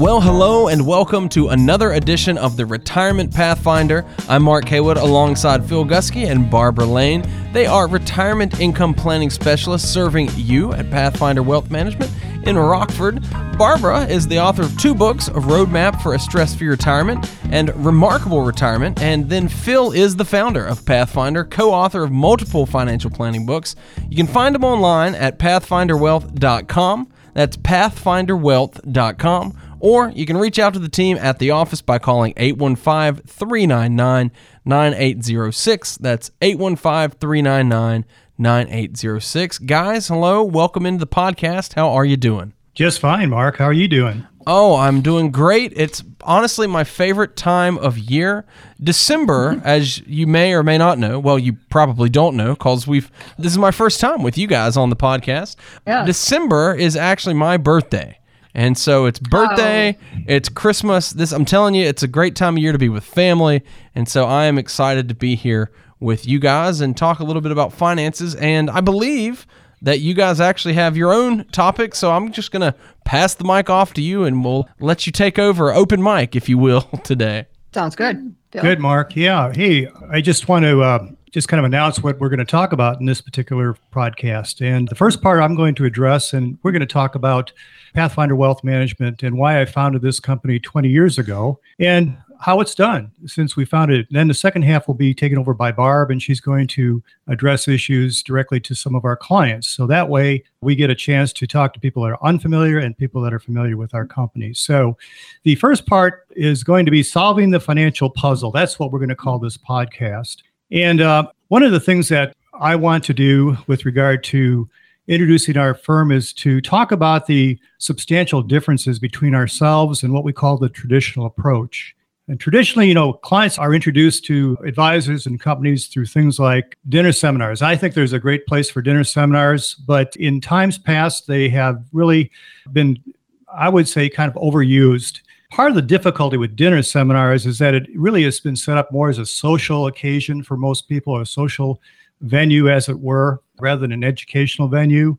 Well, hello and welcome to another edition of the Retirement Pathfinder. I'm Mark Haywood alongside Phil Gusky and Barbara Lane. They are retirement income planning specialists serving you at Pathfinder Wealth Management in Rockford. Barbara is the author of two books, A Roadmap for a Stress Free Retirement and Remarkable Retirement. And then Phil is the founder of Pathfinder, co author of multiple financial planning books. You can find them online at pathfinderwealth.com. That's pathfinderwealth.com or you can reach out to the team at the office by calling 815 399 9806. That's 815 399 9806. Guys, hello. Welcome into the podcast. How are you doing? Just fine, Mark. How are you doing? Oh, I'm doing great. It's honestly my favorite time of year. December, mm-hmm. as you may or may not know, well, you probably don't know because we've this is my first time with you guys on the podcast. Yeah. December is actually my birthday. And so it's birthday, oh. it's Christmas. This I'm telling you, it's a great time of year to be with family. And so I am excited to be here with you guys and talk a little bit about finances. And I believe that you guys actually have your own topic. So I'm just going to pass the mic off to you and we'll let you take over, open mic, if you will, today. Sounds good. Bill? Good, Mark. Yeah. Hey, I just want to uh, just kind of announce what we're going to talk about in this particular podcast. And the first part I'm going to address, and we're going to talk about Pathfinder Wealth Management and why I founded this company 20 years ago and how it's done since we founded it. Then the second half will be taken over by Barb, and she's going to address issues directly to some of our clients. So that way we get a chance to talk to people that are unfamiliar and people that are familiar with our company. So the first part is going to be solving the financial puzzle. That's what we're going to call this podcast. And uh, one of the things that I want to do with regard to introducing our firm is to talk about the substantial differences between ourselves and what we call the traditional approach. And traditionally, you know, clients are introduced to advisors and companies through things like dinner seminars. I think there's a great place for dinner seminars, but in times past, they have really been, I would say, kind of overused. Part of the difficulty with dinner seminars is that it really has been set up more as a social occasion for most people, a social venue, as it were, rather than an educational venue.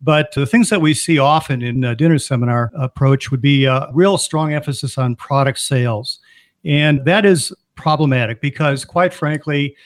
But the things that we see often in a dinner seminar approach would be a real strong emphasis on product sales. And that is problematic because, quite frankly,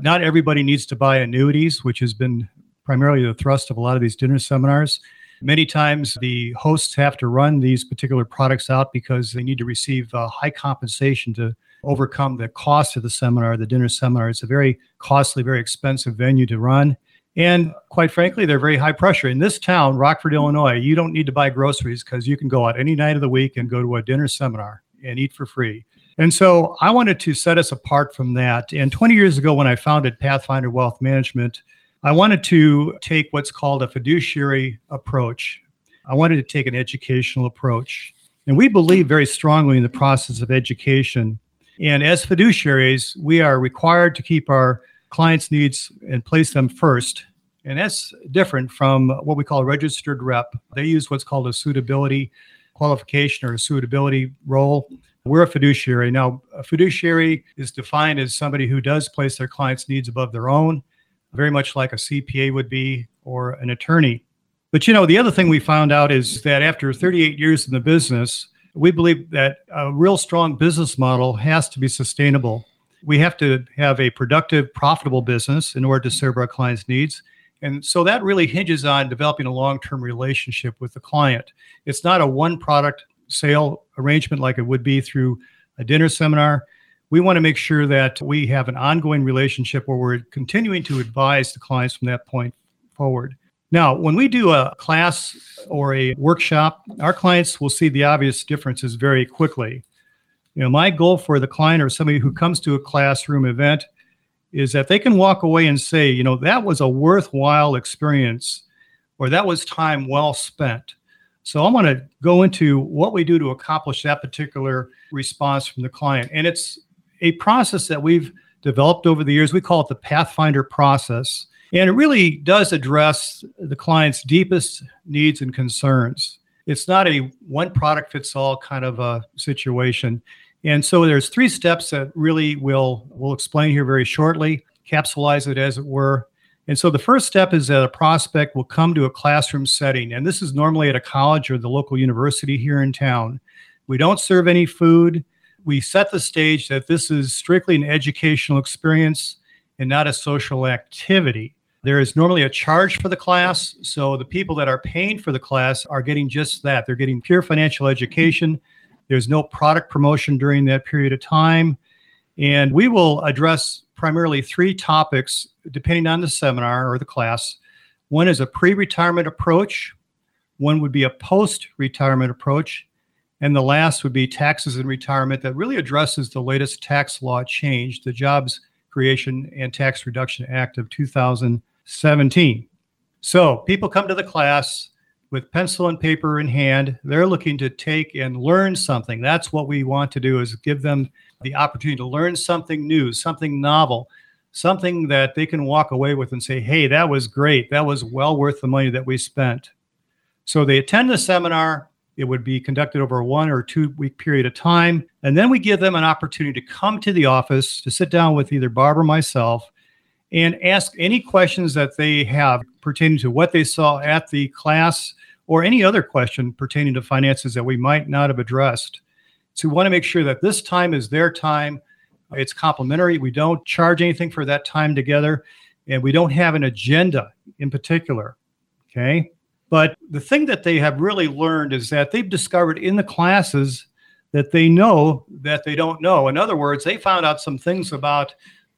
not everybody needs to buy annuities, which has been primarily the thrust of a lot of these dinner seminars. Many times the hosts have to run these particular products out because they need to receive uh, high compensation to overcome the cost of the seminar, the dinner seminar. It's a very costly, very expensive venue to run. And quite frankly, they're very high pressure. In this town, Rockford, Illinois, you don't need to buy groceries because you can go out any night of the week and go to a dinner seminar and eat for free. And so I wanted to set us apart from that. And 20 years ago, when I founded Pathfinder Wealth Management, I wanted to take what's called a fiduciary approach. I wanted to take an educational approach. And we believe very strongly in the process of education. And as fiduciaries, we are required to keep our clients' needs and place them first. And that's different from what we call a registered rep. They use what's called a suitability qualification or a suitability role. We're a fiduciary. Now, a fiduciary is defined as somebody who does place their clients' needs above their own very much like a CPA would be or an attorney. But you know, the other thing we found out is that after 38 years in the business, we believe that a real strong business model has to be sustainable. We have to have a productive, profitable business in order to serve our clients' needs. And so that really hinges on developing a long term relationship with the client. It's not a one product sale arrangement like it would be through a dinner seminar we want to make sure that we have an ongoing relationship where we're continuing to advise the clients from that point forward. Now, when we do a class or a workshop, our clients will see the obvious differences very quickly. You know, my goal for the client or somebody who comes to a classroom event is that they can walk away and say, you know, that was a worthwhile experience or that was time well spent. So I want to go into what we do to accomplish that particular response from the client. And it's a process that we've developed over the years. We call it the Pathfinder process. And it really does address the client's deepest needs and concerns. It's not a one product fits all kind of a situation. And so there's three steps that really will we'll explain here very shortly, capsulize it as it were. And so the first step is that a prospect will come to a classroom setting, and this is normally at a college or the local university here in town. We don't serve any food. We set the stage that this is strictly an educational experience and not a social activity. There is normally a charge for the class, so the people that are paying for the class are getting just that. They're getting pure financial education. There's no product promotion during that period of time. And we will address primarily three topics depending on the seminar or the class. One is a pre retirement approach, one would be a post retirement approach, and the last would be taxes and retirement that really addresses the latest tax law change, the Jobs Creation and Tax Reduction Act of 2017. So people come to the class with pencil and paper in hand. They're looking to take and learn something. That's what we want to do is give them the opportunity to learn something new, something novel, something that they can walk away with and say, hey, that was great. That was well worth the money that we spent. So they attend the seminar. It would be conducted over a one or two week period of time. And then we give them an opportunity to come to the office to sit down with either Barb or myself and ask any questions that they have pertaining to what they saw at the class or any other question pertaining to finances that we might not have addressed. So we want to make sure that this time is their time. It's complimentary. We don't charge anything for that time together, and we don't have an agenda in particular. Okay. But the thing that they have really learned is that they've discovered in the classes that they know that they don't know. In other words, they found out some things about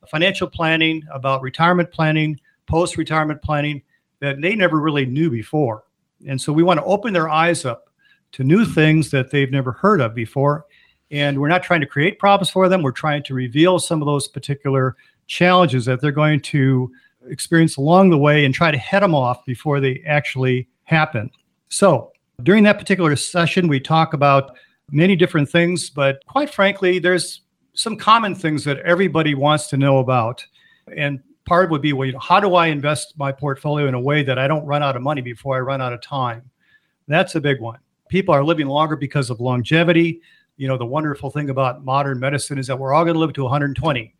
financial planning, about retirement planning, post retirement planning that they never really knew before. And so we want to open their eyes up to new things that they've never heard of before. And we're not trying to create problems for them. We're trying to reveal some of those particular challenges that they're going to experience along the way and try to head them off before they actually happen. So, during that particular session, we talk about many different things, but quite frankly, there's some common things that everybody wants to know about. And part would be, well, you know, how do I invest my portfolio in a way that I don't run out of money before I run out of time? That's a big one people are living longer because of longevity. You know, the wonderful thing about modern medicine is that we're all going to live to 120.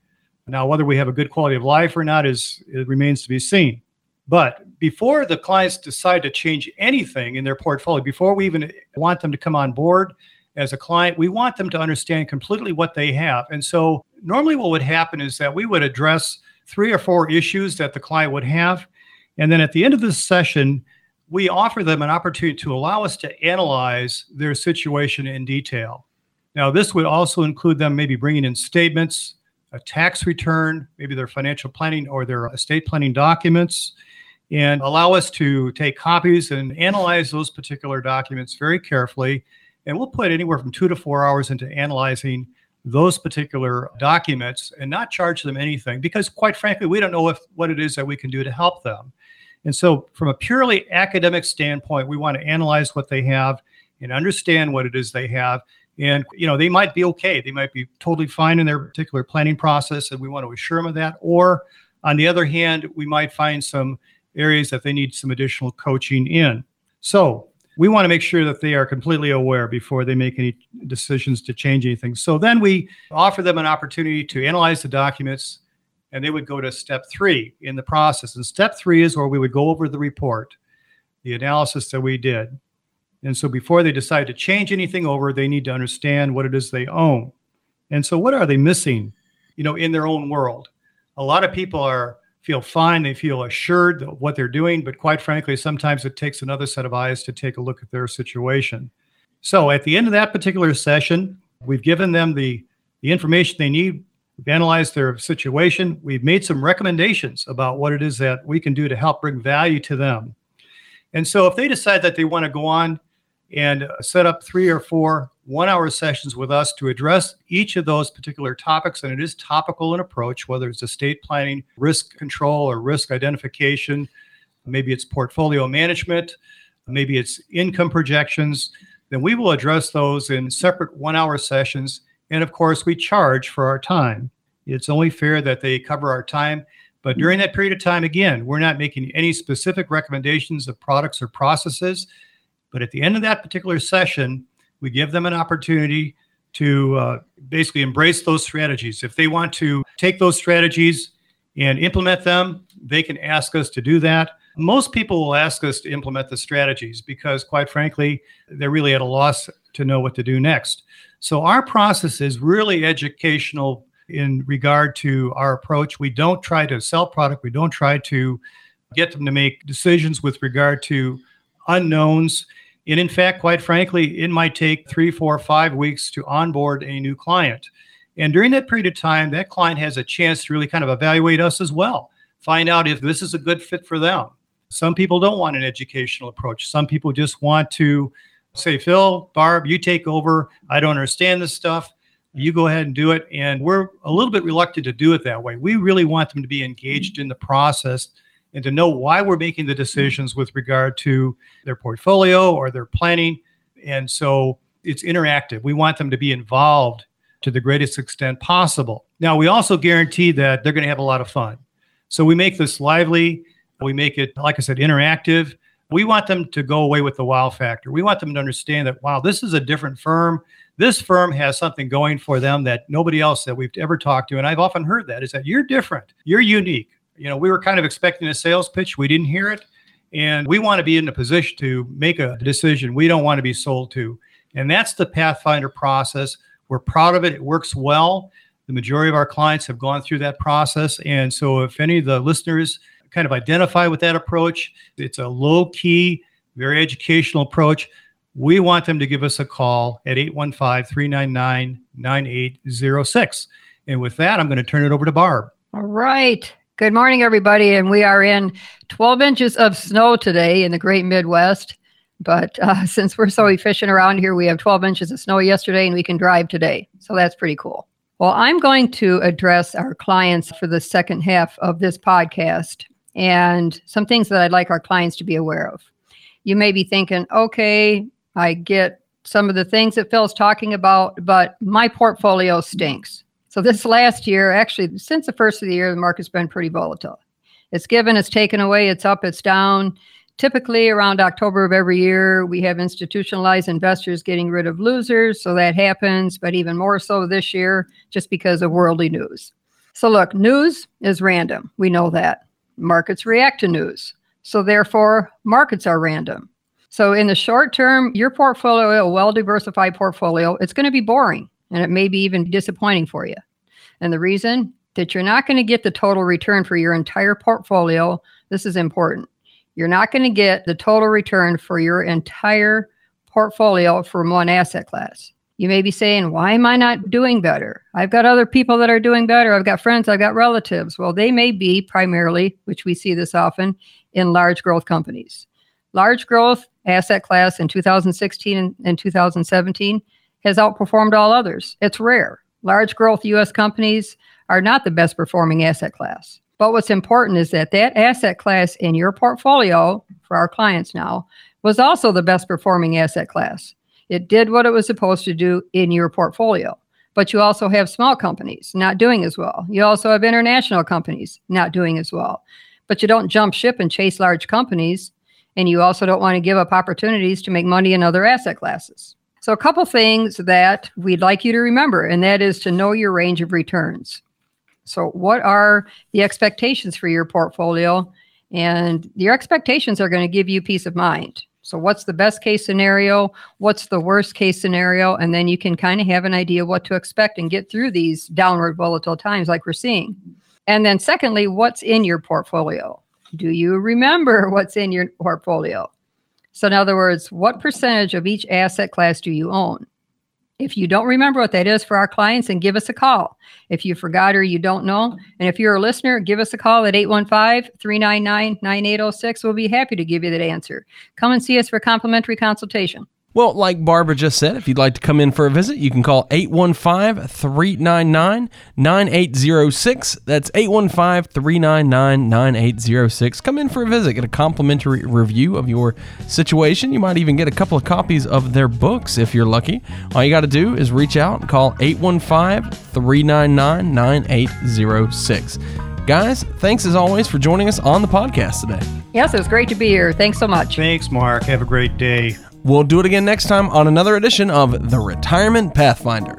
Now, whether we have a good quality of life or not is it remains to be seen. But before the clients decide to change anything in their portfolio, before we even want them to come on board as a client, we want them to understand completely what they have. And so, normally, what would happen is that we would address three or four issues that the client would have. And then at the end of this session, we offer them an opportunity to allow us to analyze their situation in detail. Now, this would also include them maybe bringing in statements, a tax return, maybe their financial planning or their estate planning documents, and allow us to take copies and analyze those particular documents very carefully. And we'll put anywhere from two to four hours into analyzing those particular documents and not charge them anything because, quite frankly, we don't know if, what it is that we can do to help them. And so, from a purely academic standpoint, we want to analyze what they have and understand what it is they have. And you know, they might be okay; they might be totally fine in their particular planning process, and we want to assure them of that. Or, on the other hand, we might find some areas that they need some additional coaching in. So, we want to make sure that they are completely aware before they make any decisions to change anything. So then we offer them an opportunity to analyze the documents and they would go to step three in the process. And step three is where we would go over the report, the analysis that we did. And so before they decide to change anything over, they need to understand what it is they own. And so what are they missing, you know, in their own world? A lot of people are feel fine, they feel assured of what they're doing, but quite frankly, sometimes it takes another set of eyes to take a look at their situation. So at the end of that particular session, we've given them the the information they need We've analyzed their situation. We've made some recommendations about what it is that we can do to help bring value to them. And so, if they decide that they want to go on and set up three or four one hour sessions with us to address each of those particular topics, and it is topical in approach, whether it's estate planning, risk control, or risk identification, maybe it's portfolio management, maybe it's income projections, then we will address those in separate one hour sessions and of course, we charge for our time. It's only fair that they cover our time. But during that period of time, again, we're not making any specific recommendations of products or processes. But at the end of that particular session, we give them an opportunity to uh, basically embrace those strategies. If they want to take those strategies and implement them, they can ask us to do that. Most people will ask us to implement the strategies because, quite frankly, they're really at a loss to know what to do next. So, our process is really educational in regard to our approach. We don't try to sell product, we don't try to get them to make decisions with regard to unknowns. And in fact, quite frankly, it might take three, four, five weeks to onboard a new client. And during that period of time, that client has a chance to really kind of evaluate us as well, find out if this is a good fit for them. Some people don't want an educational approach. Some people just want to say, Phil, Barb, you take over. I don't understand this stuff. You go ahead and do it. And we're a little bit reluctant to do it that way. We really want them to be engaged in the process and to know why we're making the decisions with regard to their portfolio or their planning. And so it's interactive. We want them to be involved to the greatest extent possible. Now, we also guarantee that they're going to have a lot of fun. So we make this lively, we make it, like I said, interactive. We want them to go away with the wow factor. We want them to understand that, wow, this is a different firm. This firm has something going for them that nobody else that we've ever talked to. And I've often heard that is that you're different, you're unique. You know, we were kind of expecting a sales pitch, we didn't hear it. And we want to be in a position to make a decision we don't want to be sold to. And that's the Pathfinder process. We're proud of it. It works well. The majority of our clients have gone through that process. And so, if any of the listeners kind of identify with that approach, it's a low key, very educational approach. We want them to give us a call at 815 399 9806. And with that, I'm going to turn it over to Barb. All right. Good morning, everybody. And we are in 12 inches of snow today in the great Midwest. But uh, since we're so efficient around here, we have 12 inches of snow yesterday and we can drive today. So that's pretty cool. Well, I'm going to address our clients for the second half of this podcast and some things that I'd like our clients to be aware of. You may be thinking, okay, I get some of the things that Phil's talking about, but my portfolio stinks. So this last year, actually, since the first of the year, the market's been pretty volatile. It's given, it's taken away, it's up, it's down typically around October of every year, we have institutionalized investors getting rid of losers. So that happens, but even more so this year, just because of worldly news. So, look, news is random. We know that. Markets react to news. So, therefore, markets are random. So, in the short term, your portfolio, a well diversified portfolio, it's going to be boring and it may be even disappointing for you. And the reason that you're not going to get the total return for your entire portfolio, this is important you're not going to get the total return for your entire portfolio from one asset class. You may be saying, Why am I not doing better? I've got other people that are doing better. I've got friends, I've got relatives. Well, they may be primarily, which we see this often, in large growth companies. Large growth asset class in 2016 and 2017 has outperformed all others. It's rare. Large growth US companies are not the best performing asset class. But what's important is that that asset class in your portfolio for our clients now was also the best performing asset class. It did what it was supposed to do in your portfolio. But you also have small companies not doing as well. You also have international companies not doing as well. But you don't jump ship and chase large companies. And you also don't want to give up opportunities to make money in other asset classes. So, a couple things that we'd like you to remember, and that is to know your range of returns. So, what are the expectations for your portfolio? And your expectations are going to give you peace of mind. So, what's the best case scenario? What's the worst case scenario? And then you can kind of have an idea what to expect and get through these downward volatile times like we're seeing. And then, secondly, what's in your portfolio? Do you remember what's in your portfolio? So, in other words, what percentage of each asset class do you own? If you don't remember what that is for our clients, and give us a call. If you forgot or you don't know, and if you're a listener, give us a call at 815 399 9806. We'll be happy to give you that answer. Come and see us for a complimentary consultation. Well, like Barbara just said, if you'd like to come in for a visit, you can call 815 399 9806. That's 815 399 9806. Come in for a visit, get a complimentary review of your situation. You might even get a couple of copies of their books if you're lucky. All you got to do is reach out and call 815 399 9806. Guys, thanks as always for joining us on the podcast today. Yes, it was great to be here. Thanks so much. Thanks, Mark. Have a great day. We'll do it again next time on another edition of The Retirement Pathfinder.